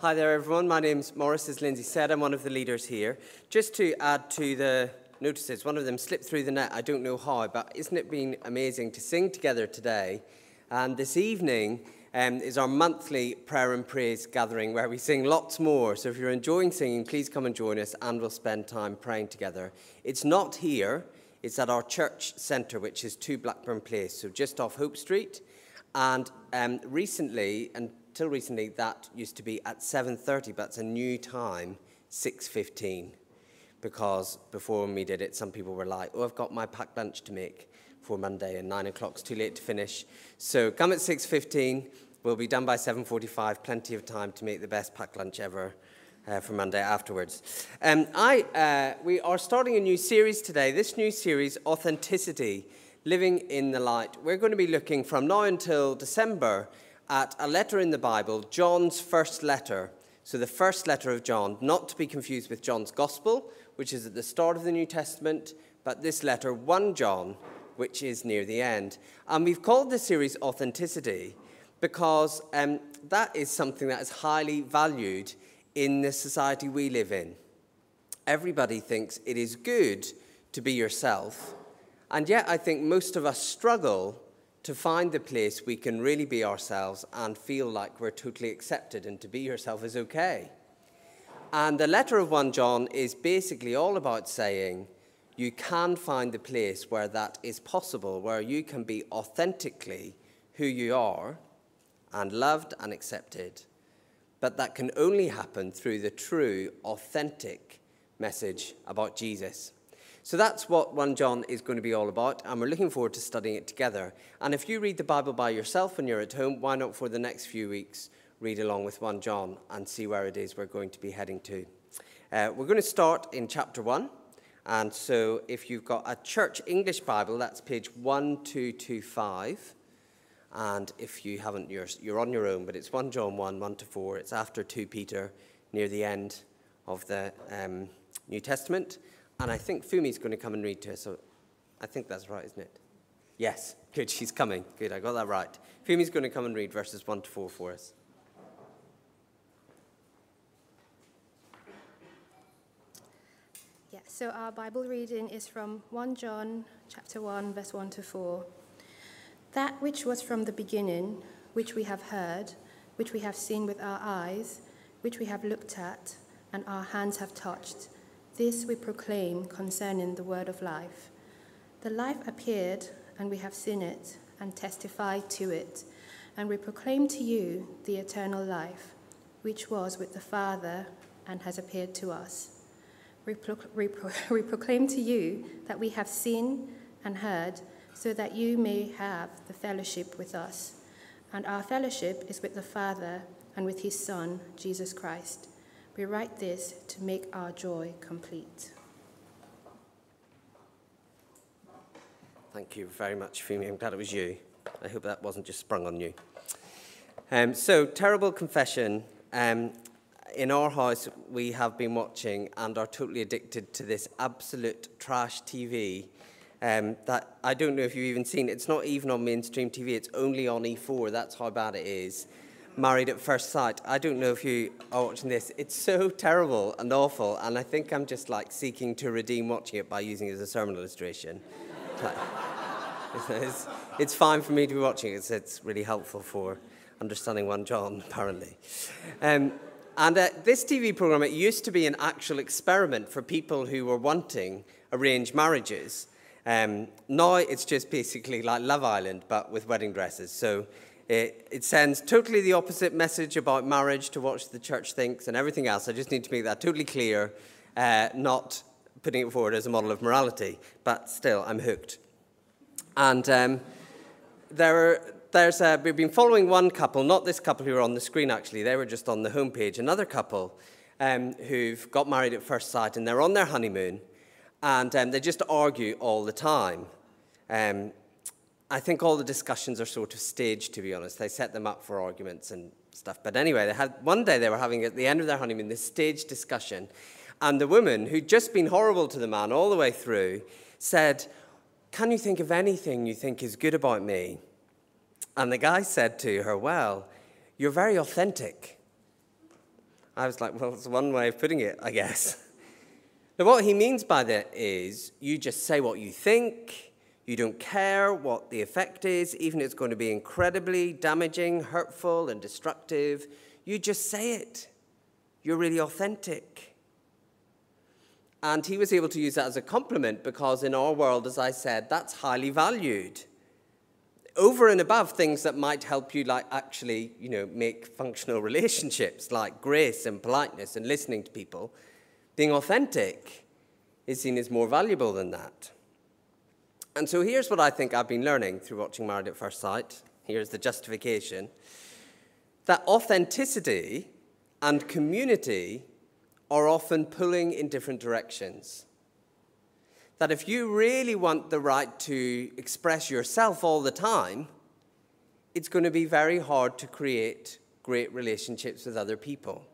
Hi there, everyone. My name's Morris, as Lindsay said. I'm one of the leaders here. Just to add to the notices, one of them slipped through the net. I don't know how, but isn't it been amazing to sing together today? And this evening um, is our monthly prayer and praise gathering where we sing lots more. So if you're enjoying singing, please come and join us and we'll spend time praying together. It's not here, it's at our church centre, which is 2 Blackburne Place, so just off Hope Street. And um, recently, and Till recently, that used to be at 7.30, but it's a new time, 6.15. Because before we did it, some people were like, oh, I've got my packed lunch to make for Monday, and 9 o'clock's too late to finish. So come at 6.15. We'll be done by 7.45, plenty of time to make the best packed lunch ever uh, for Monday afterwards. Um, I, uh, we are starting a new series today. This new series, Authenticity, Living in the Light. We're going to be looking from now until December at a letter in the Bible, John's first letter. So, the first letter of John, not to be confused with John's Gospel, which is at the start of the New Testament, but this letter, 1 John, which is near the end. And we've called this series Authenticity because um, that is something that is highly valued in the society we live in. Everybody thinks it is good to be yourself, and yet I think most of us struggle to find the place we can really be ourselves and feel like we're totally accepted and to be yourself is okay. And the letter of 1 John is basically all about saying you can find the place where that is possible, where you can be authentically who you are and loved and accepted. But that can only happen through the true, authentic message about Jesus. So that's what 1 John is going to be all about, and we're looking forward to studying it together. And if you read the Bible by yourself when you're at home, why not for the next few weeks read along with 1 John and see where it is we're going to be heading to? Uh, we're going to start in chapter 1. And so if you've got a church English Bible, that's page 1225. And if you haven't, you're, you're on your own, but it's 1 John 1, 1 to 4. It's after 2 Peter, near the end of the um, New Testament. And I think Fumi's going to come and read to us. So I think that's right, isn't it? Yes, good. She's coming. Good, I got that right. Fumi's going to come and read verses 1 to 4 for us. Yeah, so our Bible reading is from 1 John chapter 1 verse 1 to 4. That which was from the beginning, which we have heard, which we have seen with our eyes, which we have looked at, and our hands have touched, this we proclaim concerning the word of life. The life appeared, and we have seen it, and testified to it, and we proclaim to you the eternal life, which was with the Father and has appeared to us. We, pro- we, pro- we proclaim to you that we have seen and heard, so that you may have the fellowship with us. And our fellowship is with the Father and with his Son, Jesus Christ. We write this to make our joy complete. Thank you very much, Fumi. I'm glad it was you. I hope that wasn't just sprung on you. Um, so, terrible confession. Um, in our house, we have been watching and are totally addicted to this absolute trash TV. Um, that I don't know if you've even seen. It's not even on mainstream TV. It's only on E4. That's how bad it is. Married at First Sight. I don't know if you are watching this. It's so terrible and awful, and I think I'm just like seeking to redeem watching it by using it as a sermon illustration. it's, it's, fine for me to be watching it. It's, it's really helpful for understanding 1 John, apparently. Um, and uh, this TV program, it used to be an actual experiment for people who were wanting arranged marriages. Um, now it's just basically like Love Island, but with wedding dresses. So it, it, sends totally the opposite message about marriage to what the church thinks and everything else. I just need to make that totally clear, uh, not putting it forward as a model of morality, but still, I'm hooked. And um, there are, there's a, we've been following one couple, not this couple who are on the screen actually, they were just on the homepage, another couple um, who've got married at first sight and they're on their honeymoon and um, they just argue all the time. Um, I think all the discussions are sort of staged, to be honest. They set them up for arguments and stuff. But anyway, they had one day they were having at the end of their honeymoon this staged discussion, and the woman who'd just been horrible to the man all the way through said, "Can you think of anything you think is good about me?" And the guy said to her, "Well, you're very authentic." I was like, well, it's one way of putting it, I guess. Now, what he means by that is you just say what you think, you don't care what the effect is, even if it's going to be incredibly damaging, hurtful, and destructive. You just say it. You're really authentic. And he was able to use that as a compliment because in our world, as I said, that's highly valued. Over and above things that might help you, like actually, you know, make functional relationships, like grace and politeness and listening to people, being authentic is seen as more valuable than that. And so here's what I think I've been learning through watching Married at First Sight. Here's the justification that authenticity and community are often pulling in different directions. That if you really want the right to express yourself all the time, it's going to be very hard to create great relationships with other people.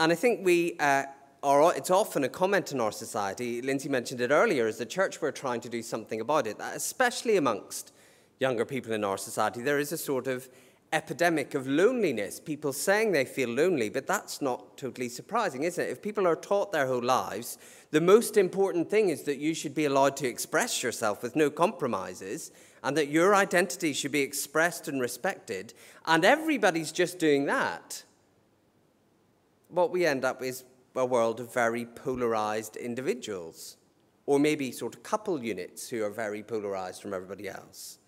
And I think we uh, are, it's often a comment in our society. Lindsay mentioned it earlier, as the church, we're trying to do something about it, especially amongst younger people in our society. There is a sort of epidemic of loneliness, people saying they feel lonely, but that's not totally surprising, is it? If people are taught their whole lives, the most important thing is that you should be allowed to express yourself with no compromises, and that your identity should be expressed and respected, and everybody's just doing that. What we end up is a world of very polarized individuals, or maybe sort of couple units who are very polarized from everybody else.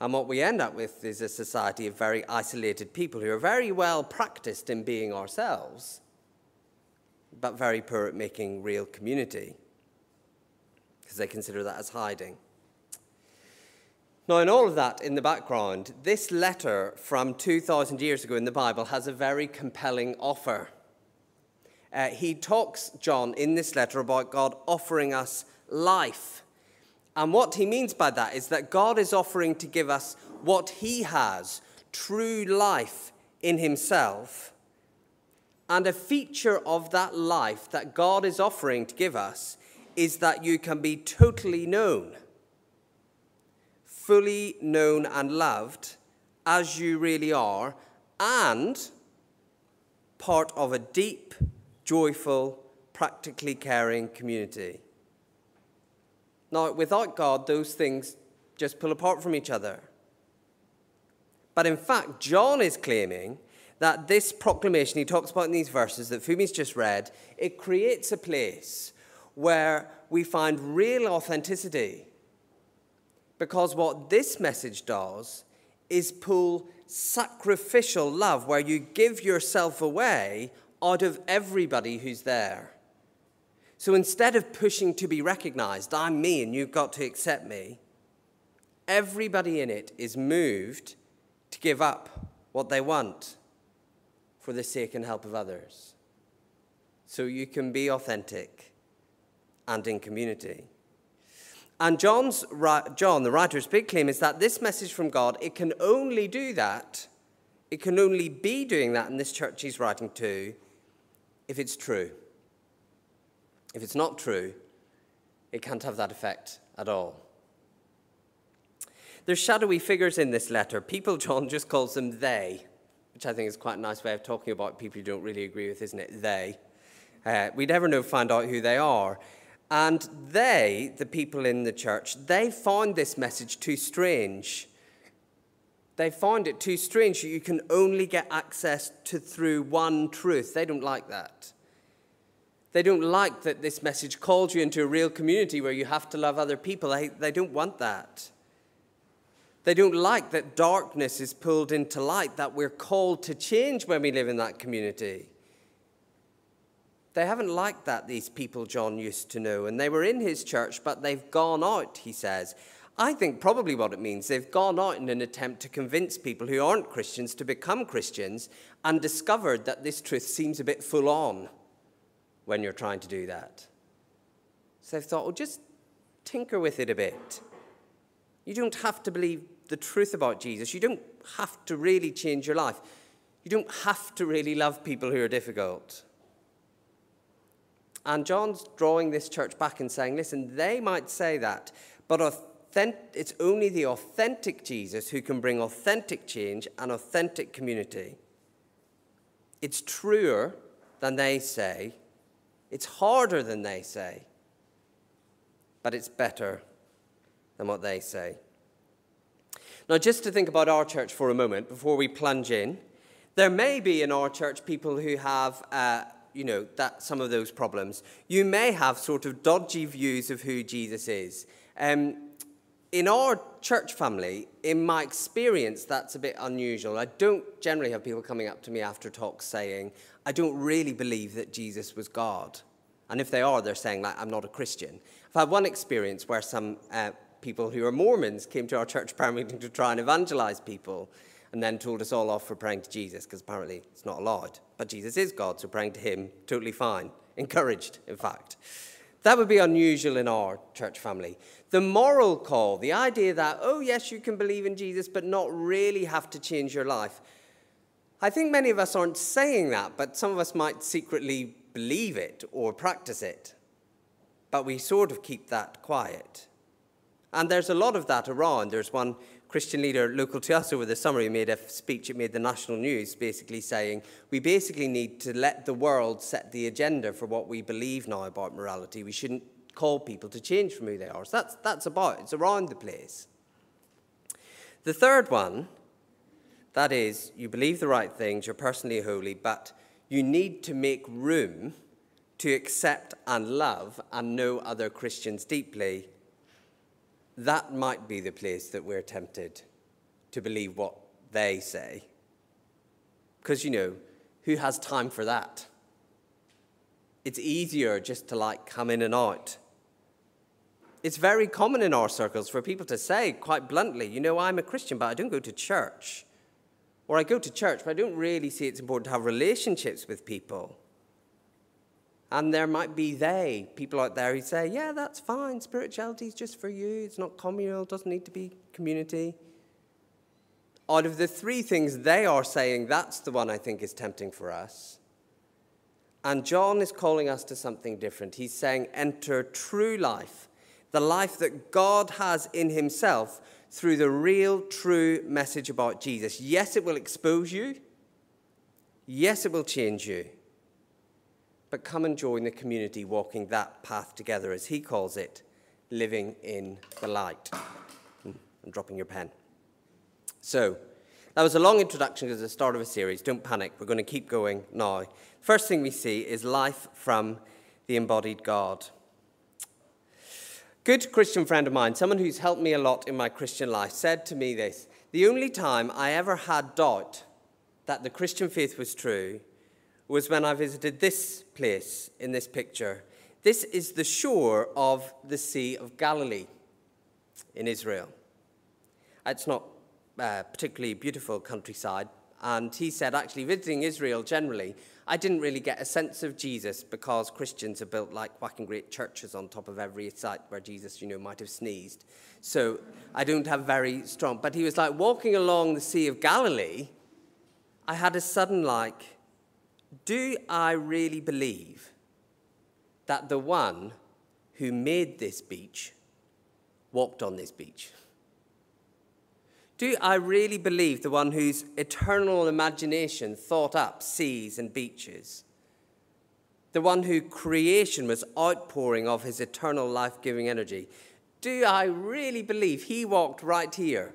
And what we end up with is a society of very isolated people who are very well practiced in being ourselves, but very poor at making real community, because they consider that as hiding. Now, in all of that in the background, this letter from 2,000 years ago in the Bible has a very compelling offer. Uh, he talks, John, in this letter about God offering us life and what he means by that is that God is offering to give us what he has true life in himself. And a feature of that life that God is offering to give us is that you can be totally known, fully known and loved as you really are, and part of a deep, joyful, practically caring community. Now, without God, those things just pull apart from each other. But in fact, John is claiming that this proclamation he talks about in these verses that Fumi's just read, it creates a place where we find real authenticity. Because what this message does is pull sacrificial love, where you give yourself away out of everybody who's there. So instead of pushing to be recognized, I'm me and you've got to accept me, everybody in it is moved to give up what they want for the sake and help of others. So you can be authentic and in community. And John's, John, the writer's big claim is that this message from God, it can only do that, it can only be doing that in this church he's writing to, if it's true. If it's not true, it can't have that effect at all. There's shadowy figures in this letter. People, John just calls them they, which I think is quite a nice way of talking about people you don't really agree with, isn't it? They. Uh, we never know, find out who they are. And they, the people in the church, they found this message too strange. They find it too strange that you can only get access to through one truth. They don't like that. They don't like that this message calls you into a real community where you have to love other people. They, they don't want that. They don't like that darkness is pulled into light, that we're called to change when we live in that community. They haven't liked that, these people John used to know. And they were in his church, but they've gone out, he says. I think probably what it means, they've gone out in an attempt to convince people who aren't Christians to become Christians and discovered that this truth seems a bit full on when you're trying to do that. So they've thought, well, just tinker with it a bit. You don't have to believe the truth about Jesus. You don't have to really change your life. You don't have to really love people who are difficult. And John's drawing this church back and saying, listen, they might say that, but it's only the authentic Jesus who can bring authentic change and authentic community. It's truer than they say. It's harder than they say. But it's better than what they say. Now, just to think about our church for a moment before we plunge in, there may be in our church people who have, uh, you know, that some of those problems. You may have sort of dodgy views of who Jesus is. Um, in our church family, in my experience, that's a bit unusual. I don't generally have people coming up to me after talks saying, I don't really believe that Jesus was God. And if they are, they're saying, like, I'm not a Christian. I've had one experience where some uh, people who are Mormons came to our church prayer meeting to try and evangelize people and then told us all off for praying to Jesus because apparently it's not allowed. But Jesus is God, so praying to him, totally fine. Encouraged, in fact. That would be unusual in our church family. The moral call, the idea that, oh, yes, you can believe in Jesus, but not really have to change your life. I think many of us aren't saying that, but some of us might secretly believe it or practice it. But we sort of keep that quiet. And there's a lot of that around. There's one Christian leader local to us over the summer who made a speech, it made the national news, basically saying, we basically need to let the world set the agenda for what we believe now about morality. We shouldn't call people to change from who they are. So that's, that's about, it's around the place. The third one, that is, you believe the right things, you're personally holy, but you need to make room to accept and love and know other Christians deeply that might be the place that we're tempted to believe what they say. Because, you know, who has time for that? It's easier just to like come in and out. It's very common in our circles for people to say quite bluntly, you know, I'm a Christian, but I don't go to church. Or I go to church, but I don't really see it's important to have relationships with people. And there might be they, people out there who say, yeah, that's fine. Spirituality is just for you. It's not communal, it doesn't need to be community. Out of the three things they are saying, that's the one I think is tempting for us. And John is calling us to something different. He's saying, enter true life, the life that God has in himself through the real, true message about Jesus. Yes, it will expose you. Yes, it will change you but come and join the community walking that path together, as he calls it, living in the light. Hmm, I'm dropping your pen. So, that was a long introduction because it's the start of a series. Don't panic, we're going to keep going now. First thing we see is life from the embodied God. Good Christian friend of mine, someone who's helped me a lot in my Christian life, said to me this The only time I ever had doubt that the Christian faith was true was when I visited this place in this picture. This is the shore of the Sea of Galilee in Israel. It's not a particularly beautiful countryside, and he said, actually, visiting Israel generally, I didn't really get a sense of Jesus because Christians have built like whacking great churches on top of every site where Jesus, you know, might have sneezed. So I don't have very strong. But he was like walking along the Sea of Galilee. I had a sudden like, do I really believe that the one who made this beach walked on this beach? Do I really believe the one whose eternal imagination thought up seas and beaches? The one who creation was outpouring of his eternal life giving energy? Do I really believe he walked right here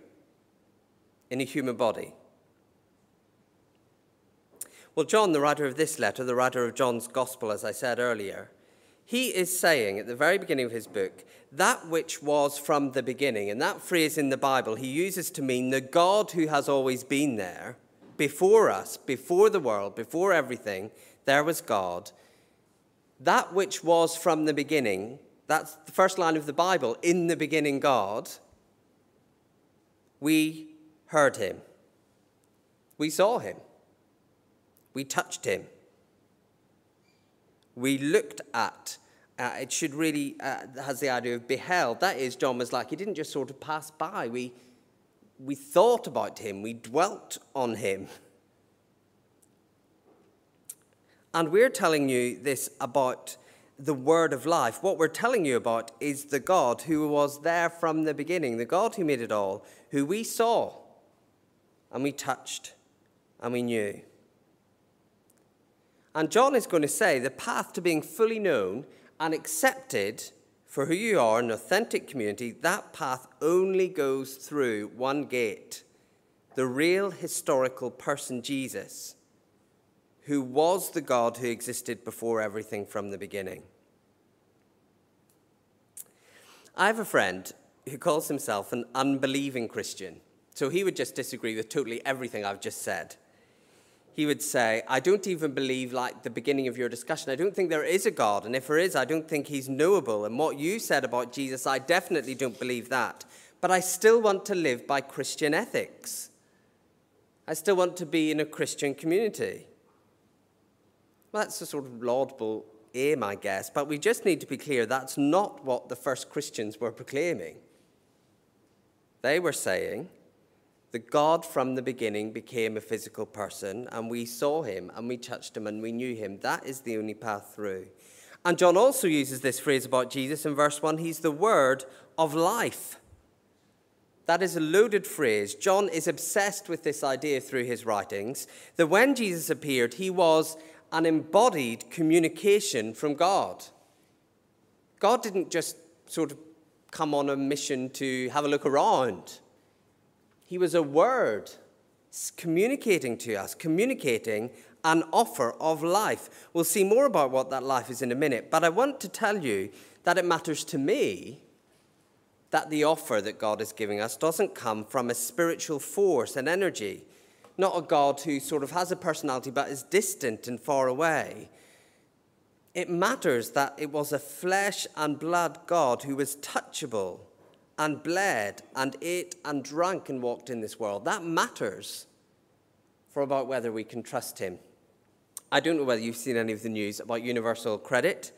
in a human body? Well, John, the writer of this letter, the writer of John's Gospel, as I said earlier, he is saying at the very beginning of his book, that which was from the beginning. And that phrase in the Bible he uses to mean the God who has always been there, before us, before the world, before everything, there was God. That which was from the beginning, that's the first line of the Bible, in the beginning, God. We heard him, we saw him. We touched him. We looked at. Uh, it should really uh, has the idea of beheld. That is, John was like he didn't just sort of pass by. We we thought about him. We dwelt on him. And we're telling you this about the word of life. What we're telling you about is the God who was there from the beginning, the God who made it all, who we saw and we touched and we knew. And John is going to say the path to being fully known and accepted for who you are, an authentic community, that path only goes through one gate the real historical person, Jesus, who was the God who existed before everything from the beginning. I have a friend who calls himself an unbelieving Christian. So he would just disagree with totally everything I've just said he would say, I don't even believe, like the beginning of your discussion, I don't think there is a God. And if there is, I don't think he's knowable. And what you said about Jesus, I definitely don't believe that. But I still want to live by Christian ethics. I still want to be in a Christian community. Well, that's a sort of laudable aim, I guess. But we just need to be clear that's not what the first Christians were proclaiming. They were saying, the God from the beginning became a physical person, and we saw him, and we touched him, and we knew him. That is the only path through. And John also uses this phrase about Jesus in verse 1 He's the word of life. That is a loaded phrase. John is obsessed with this idea through his writings that when Jesus appeared, he was an embodied communication from God. God didn't just sort of come on a mission to have a look around. He was a word communicating to us, communicating an offer of life. We'll see more about what that life is in a minute, but I want to tell you that it matters to me that the offer that God is giving us doesn't come from a spiritual force and energy, not a God who sort of has a personality but is distant and far away. It matters that it was a flesh and blood God who was touchable and bled and ate and drank and walked in this world. That matters for about whether we can trust him. I don't know whether you've seen any of the news about universal credit.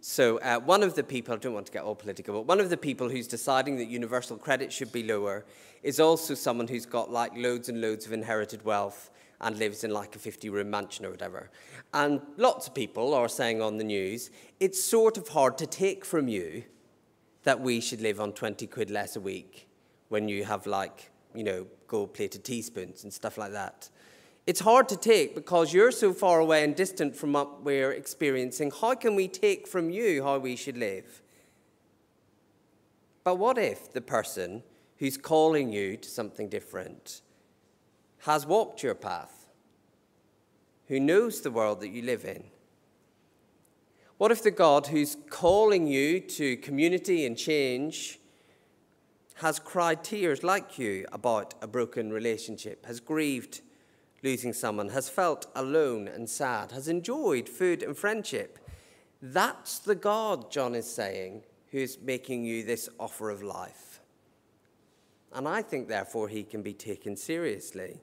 So, uh, one of the people, I don't want to get all political, but one of the people who's deciding that universal credit should be lower is also someone who's got like loads and loads of inherited wealth and lives in like a 50 room mansion or whatever. And lots of people are saying on the news, it's sort of hard to take from you that we should live on 20 quid less a week when you have like, you know, gold plated teaspoons and stuff like that. It's hard to take because you're so far away and distant from what we're experiencing. How can we take from you how we should live? But what if the person who's calling you to something different has walked your path, who knows the world that you live in? What if the God who's calling you to community and change has cried tears like you about a broken relationship, has grieved losing someone, has felt alone and sad, has enjoyed food and friendship? That's the God, John is saying, who's making you this offer of life. And I think, therefore, he can be taken seriously.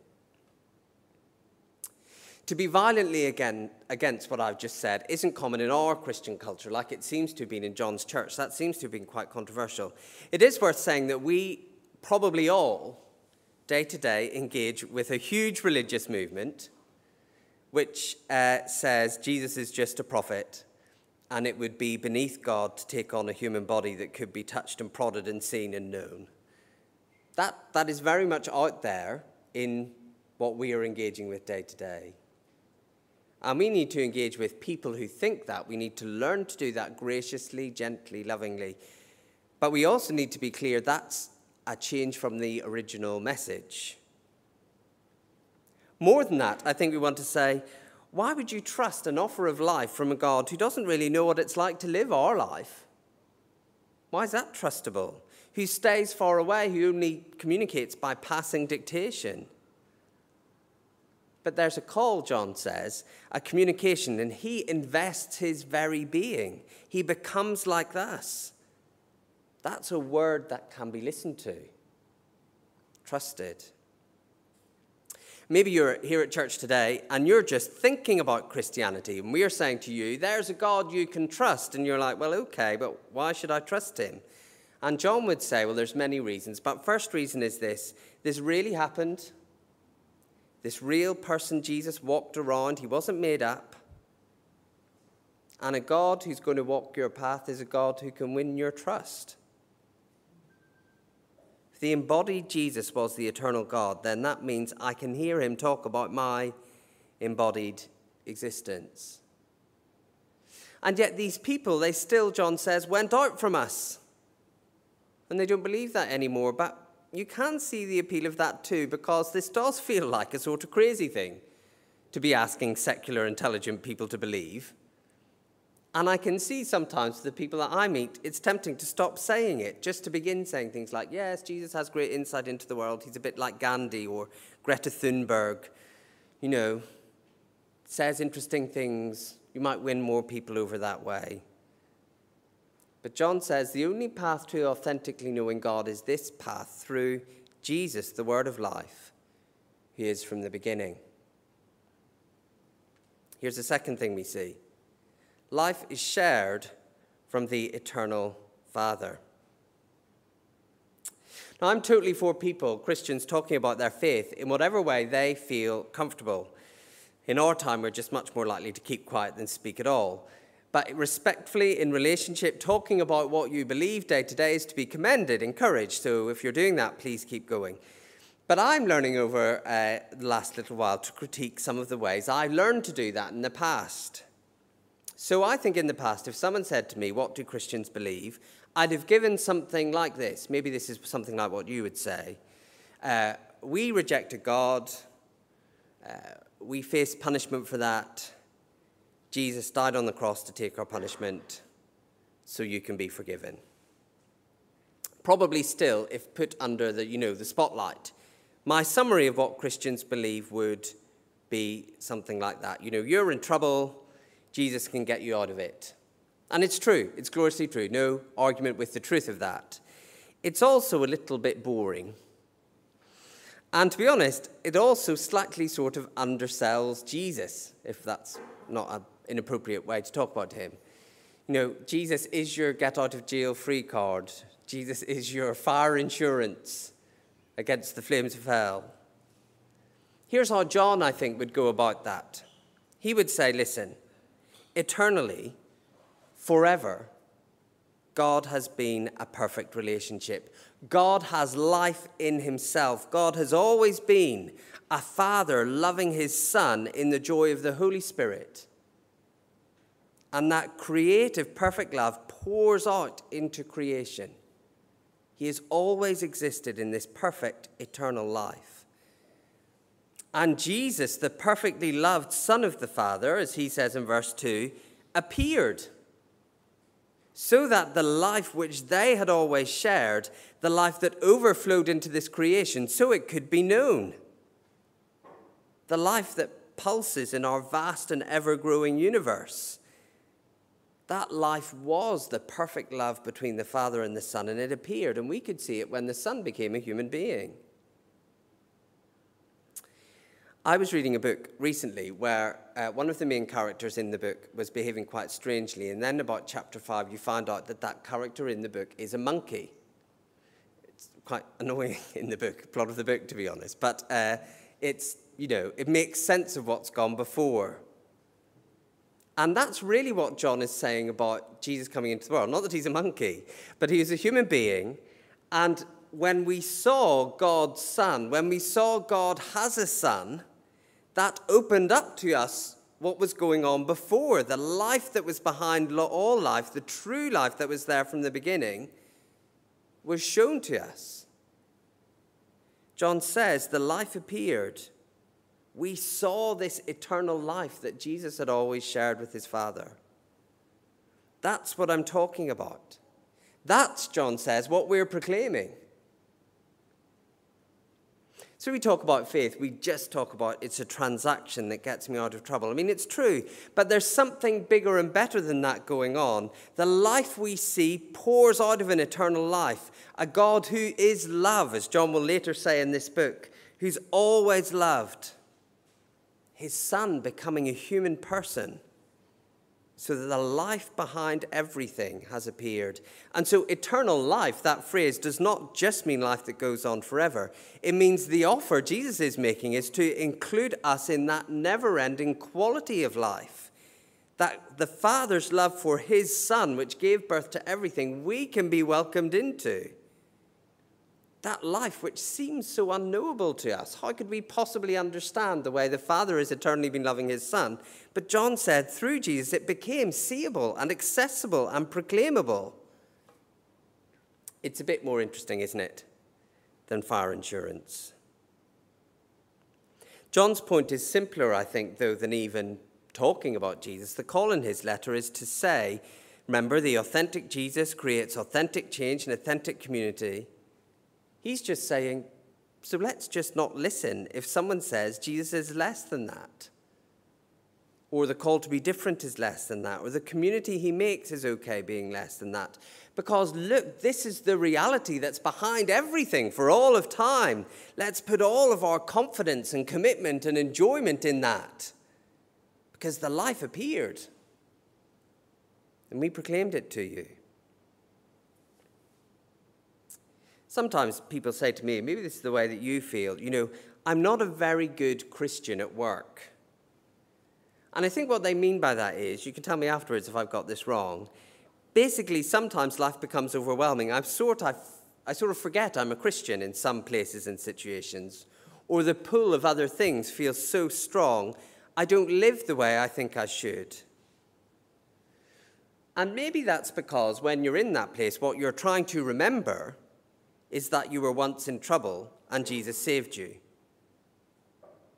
To be violently again, against what I've just said isn't common in our Christian culture, like it seems to have been in John's church. That seems to have been quite controversial. It is worth saying that we probably all, day to day, engage with a huge religious movement which uh, says Jesus is just a prophet and it would be beneath God to take on a human body that could be touched and prodded and seen and known. That, that is very much out there in what we are engaging with day to day. And we need to engage with people who think that. We need to learn to do that graciously, gently, lovingly. But we also need to be clear that's a change from the original message. More than that, I think we want to say, why would you trust an offer of life from a God who doesn't really know what it's like to live our life? Why is that trustable? Who stays far away, who only communicates by passing dictation? But there's a call, John says, a communication, and he invests his very being. He becomes like us. That's a word that can be listened to, trusted. Maybe you're here at church today and you're just thinking about Christianity, and we are saying to you, there's a God you can trust. And you're like, well, okay, but why should I trust him? And John would say, well, there's many reasons, but first reason is this this really happened. This real person, Jesus, walked around. He wasn't made up. And a God who's going to walk your path is a God who can win your trust. If the embodied Jesus was the eternal God, then that means I can hear him talk about my embodied existence. And yet, these people, they still, John says, went out from us. And they don't believe that anymore. But you can see the appeal of that too, because this does feel like a sort of crazy thing to be asking secular, intelligent people to believe. And I can see sometimes the people that I meet, it's tempting to stop saying it, just to begin saying things like, yes, Jesus has great insight into the world. He's a bit like Gandhi or Greta Thunberg, you know, says interesting things. You might win more people over that way. But John says the only path to authentically knowing God is this path through Jesus, the Word of life. He is from the beginning. Here's the second thing we see life is shared from the eternal Father. Now, I'm totally for people, Christians, talking about their faith in whatever way they feel comfortable. In our time, we're just much more likely to keep quiet than speak at all. But respectfully, in relationship, talking about what you believe day to day is to be commended, encouraged. So if you're doing that, please keep going. But I'm learning over uh, the last little while to critique some of the ways I learned to do that in the past. So I think in the past, if someone said to me, What do Christians believe? I'd have given something like this. Maybe this is something like what you would say. Uh, we a God. Uh, we face punishment for that. Jesus died on the cross to take our punishment so you can be forgiven. Probably still, if put under the, you know, the spotlight, my summary of what Christians believe would be something like that. You know, you're in trouble, Jesus can get you out of it. And it's true, it's gloriously true. No argument with the truth of that. It's also a little bit boring. And to be honest, it also slightly sort of undersells Jesus, if that's not inappropriate way to talk about him. You know, Jesus is your get out of jail free card, Jesus is your fire insurance against the flames of hell. Here's how John, I think, would go about that. He would say, listen, eternally, forever, God has been a perfect relationship. God has life in himself. God has always been a father loving his son in the joy of the Holy Spirit. And that creative, perfect love pours out into creation. He has always existed in this perfect, eternal life. And Jesus, the perfectly loved Son of the Father, as he says in verse 2, appeared so that the life which they had always shared, the life that overflowed into this creation, so it could be known. The life that pulses in our vast and ever growing universe. That life was the perfect love between the Father and the Son, and it appeared, and we could see it when the Son became a human being. I was reading a book recently where uh, one of the main characters in the book was behaving quite strangely, and then about chapter five, you find out that that character in the book is a monkey. It's quite annoying in the book, plot of the book, to be honest, but uh, it's, you know, it makes sense of what's gone before. And that's really what John is saying about Jesus coming into the world. Not that he's a monkey, but he is a human being. And when we saw God's Son, when we saw God has a Son, that opened up to us what was going on before. The life that was behind all life, the true life that was there from the beginning, was shown to us. John says, The life appeared. We saw this eternal life that Jesus had always shared with his Father. That's what I'm talking about. That's, John says, what we're proclaiming. So we talk about faith, we just talk about it's a transaction that gets me out of trouble. I mean, it's true, but there's something bigger and better than that going on. The life we see pours out of an eternal life, a God who is love, as John will later say in this book, who's always loved. His son becoming a human person so that the life behind everything has appeared. And so, eternal life, that phrase, does not just mean life that goes on forever. It means the offer Jesus is making is to include us in that never ending quality of life. That the Father's love for His Son, which gave birth to everything, we can be welcomed into. That life which seems so unknowable to us. How could we possibly understand the way the Father has eternally been loving his Son? But John said through Jesus it became seeable and accessible and proclaimable. It's a bit more interesting, isn't it, than fire insurance. John's point is simpler, I think, though, than even talking about Jesus. The call in his letter is to say, remember, the authentic Jesus creates authentic change and authentic community. He's just saying, so let's just not listen if someone says Jesus is less than that. Or the call to be different is less than that. Or the community he makes is okay being less than that. Because look, this is the reality that's behind everything for all of time. Let's put all of our confidence and commitment and enjoyment in that. Because the life appeared. And we proclaimed it to you. Sometimes people say to me, maybe this is the way that you feel, you know, I'm not a very good Christian at work. And I think what they mean by that is, you can tell me afterwards if I've got this wrong. Basically, sometimes life becomes overwhelming. I sort, I, I sort of forget I'm a Christian in some places and situations, or the pull of other things feels so strong, I don't live the way I think I should. And maybe that's because when you're in that place, what you're trying to remember is that you were once in trouble and Jesus saved you.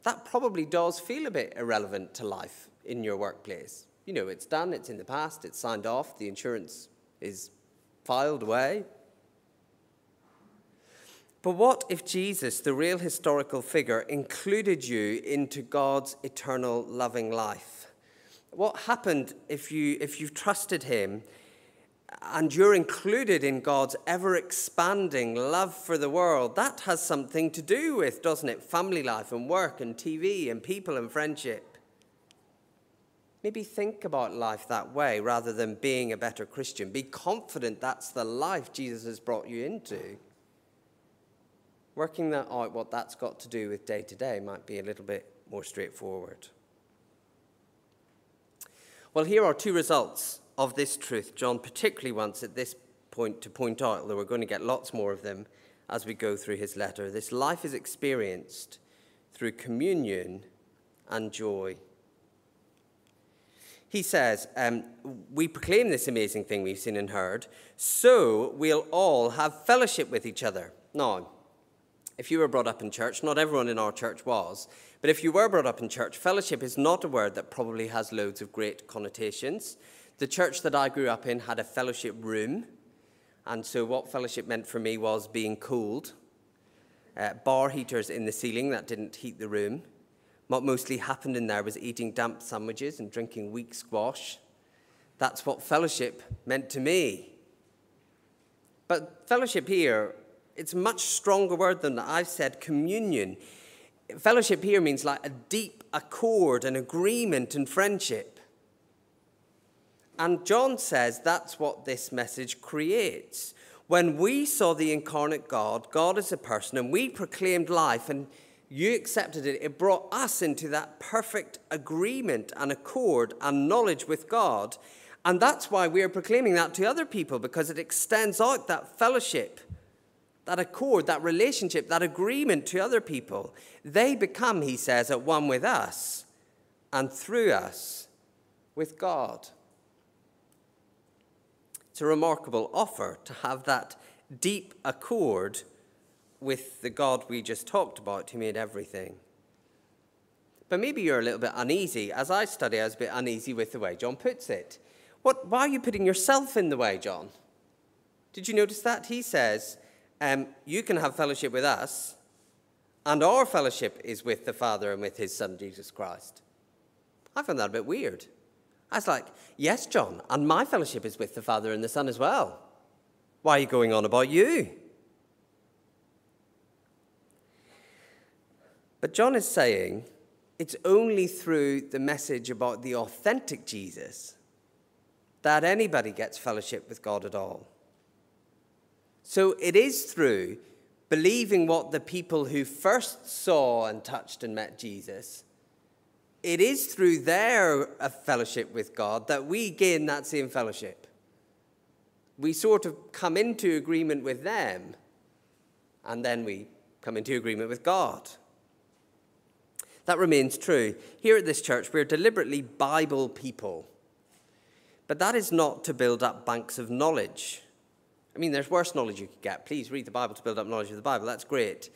That probably does feel a bit irrelevant to life in your workplace. You know, it's done, it's in the past, it's signed off, the insurance is filed away. But what if Jesus, the real historical figure, included you into God's eternal loving life? What happened if, you, if you've trusted Him and you're included in God's ever expanding love for the world, that has something to do with, doesn't it? Family life and work and TV and people and friendship. Maybe think about life that way rather than being a better Christian. Be confident that's the life Jesus has brought you into. Working that out, what that's got to do with day to day, might be a little bit more straightforward. Well, here are two results of this truth, John particularly wants at this point to point out, although we're going to get lots more of them as we go through his letter. This life is experienced through communion and joy. He says, um, We proclaim this amazing thing we've seen and heard, so we'll all have fellowship with each other. Now, if you were brought up in church, not everyone in our church was, but if you were brought up in church, fellowship is not a word that probably has loads of great connotations. The church that I grew up in had a fellowship room. And so, what fellowship meant for me was being cooled, uh, bar heaters in the ceiling that didn't heat the room. What mostly happened in there was eating damp sandwiches and drinking weak squash. That's what fellowship meant to me. But fellowship here, it's a much stronger word than. I've said communion. Fellowship here means like a deep accord and agreement and friendship. And John says that's what this message creates. When we saw the incarnate God, God as a person, and we proclaimed life and you accepted it, it brought us into that perfect agreement and accord and knowledge with God. And that's why we are proclaiming that to other people because it extends out that fellowship, that accord, that relationship, that agreement to other people. They become, he says, at one with us and through us with God. It's a remarkable offer to have that deep accord with the God we just talked about who made everything. But maybe you're a little bit uneasy. As I study, I was a bit uneasy with the way John puts it. What, why are you putting yourself in the way, John? Did you notice that? He says, um, You can have fellowship with us, and our fellowship is with the Father and with his Son, Jesus Christ. I found that a bit weird. I was like, Yes, John, and my fellowship is with the Father and the Son as well. Why are you going on about you? But John is saying it's only through the message about the authentic Jesus that anybody gets fellowship with God at all. So it is through believing what the people who first saw and touched and met Jesus it is through their uh, fellowship with God that we gain that same fellowship. We sort of come into agreement with them, and then we come into agreement with God. That remains true. Here at this church, we're deliberately Bible people. But that is not to build up banks of knowledge. I mean, there's worse knowledge you could get. Please read the Bible to build up knowledge of the Bible. That's great.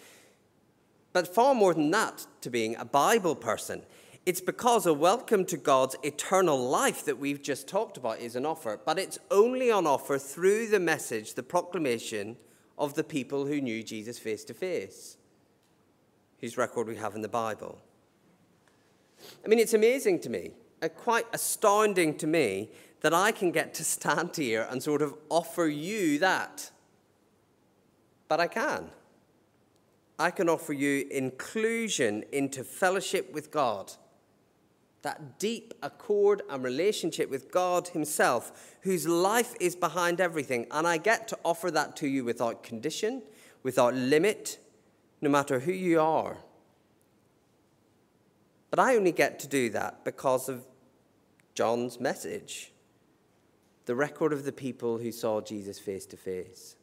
But far more than that, to being a Bible person, it's because a welcome to God's eternal life that we've just talked about is an offer. But it's only on offer through the message, the proclamation of the people who knew Jesus face to face, whose record we have in the Bible. I mean, it's amazing to me, uh, quite astounding to me, that I can get to stand here and sort of offer you that. But I can. I can offer you inclusion into fellowship with God. That deep accord and relationship with God Himself, whose life is behind everything. And I get to offer that to you without condition, without limit, no matter who you are. But I only get to do that because of John's message the record of the people who saw Jesus face to face.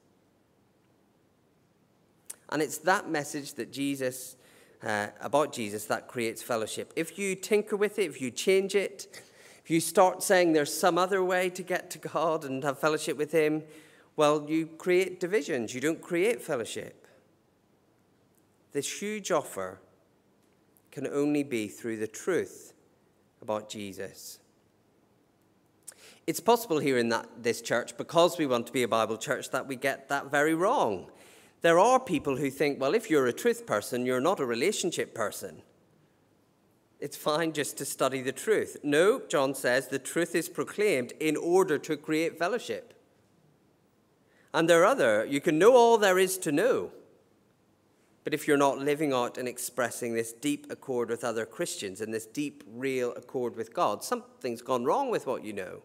And it's that message that Jesus, uh, about Jesus, that creates fellowship. If you tinker with it, if you change it, if you start saying there's some other way to get to God and have fellowship with Him, well, you create divisions. You don't create fellowship. This huge offer can only be through the truth about Jesus. It's possible here in that, this church, because we want to be a Bible church, that we get that very wrong. There are people who think, well, if you're a truth person, you're not a relationship person. It's fine just to study the truth. No, John says the truth is proclaimed in order to create fellowship. And there are other, you can know all there is to know. But if you're not living out and expressing this deep accord with other Christians and this deep, real accord with God, something's gone wrong with what you know.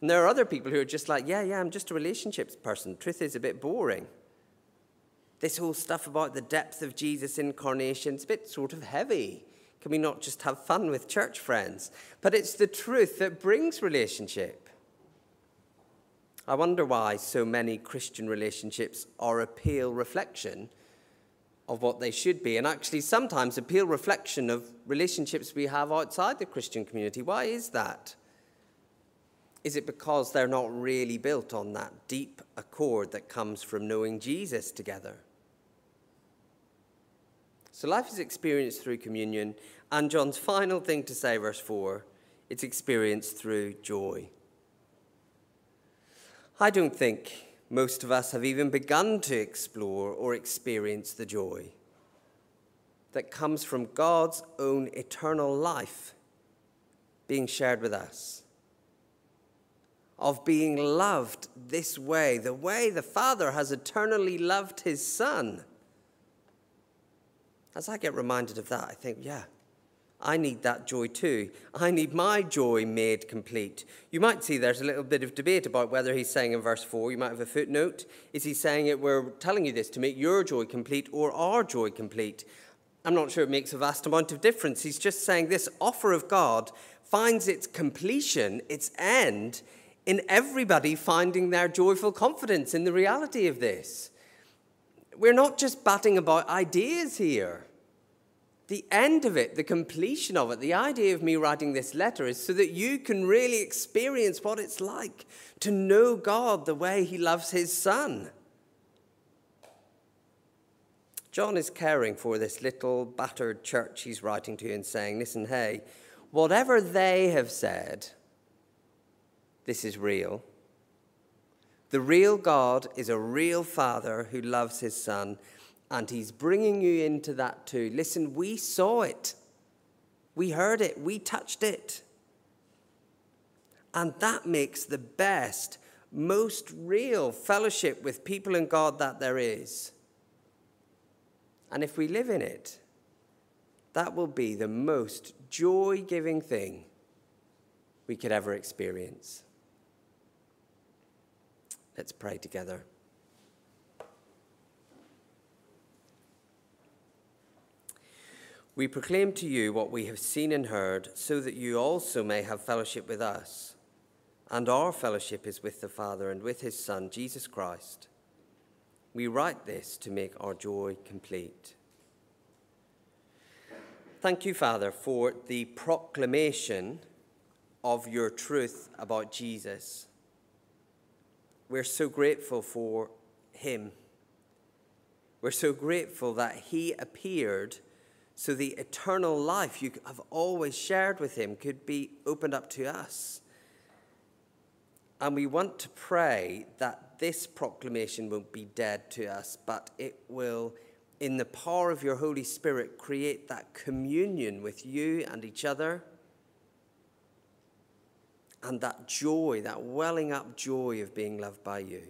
And there are other people who are just like, yeah, yeah, I'm just a relationships person. Truth is a bit boring. This whole stuff about the depth of Jesus' incarnation, is a bit sort of heavy. Can we not just have fun with church friends? But it's the truth that brings relationship. I wonder why so many Christian relationships are a reflection of what they should be, and actually sometimes a reflection of relationships we have outside the Christian community. Why is that? Is it because they're not really built on that deep accord that comes from knowing Jesus together? So life is experienced through communion, and John's final thing to say, verse 4, it's experienced through joy. I don't think most of us have even begun to explore or experience the joy that comes from God's own eternal life being shared with us of being loved this way, the way the Father has eternally loved his Son. As I get reminded of that, I think, yeah, I need that joy too. I need my joy made complete. You might see there's a little bit of debate about whether he's saying in verse 4, you might have a footnote. Is he saying it, we're telling you this to make your joy complete or our joy complete? I'm not sure it makes a vast amount of difference. He's just saying this offer of God finds its completion, its end, in everybody finding their joyful confidence in the reality of this. We're not just batting about ideas here. The end of it, the completion of it, the idea of me writing this letter is so that you can really experience what it's like to know God the way He loves His Son. John is caring for this little battered church he's writing to and saying, Listen, hey, whatever they have said, this is real. The real God is a real Father who loves his Son, and he's bringing you into that too. Listen, we saw it, we heard it, we touched it. And that makes the best, most real fellowship with people and God that there is. And if we live in it, that will be the most joy giving thing we could ever experience. Let's pray together. We proclaim to you what we have seen and heard, so that you also may have fellowship with us. And our fellowship is with the Father and with his Son, Jesus Christ. We write this to make our joy complete. Thank you, Father, for the proclamation of your truth about Jesus. We're so grateful for him. We're so grateful that he appeared so the eternal life you have always shared with him could be opened up to us. And we want to pray that this proclamation won't be dead to us, but it will, in the power of your Holy Spirit, create that communion with you and each other. And that joy, that welling up joy of being loved by you.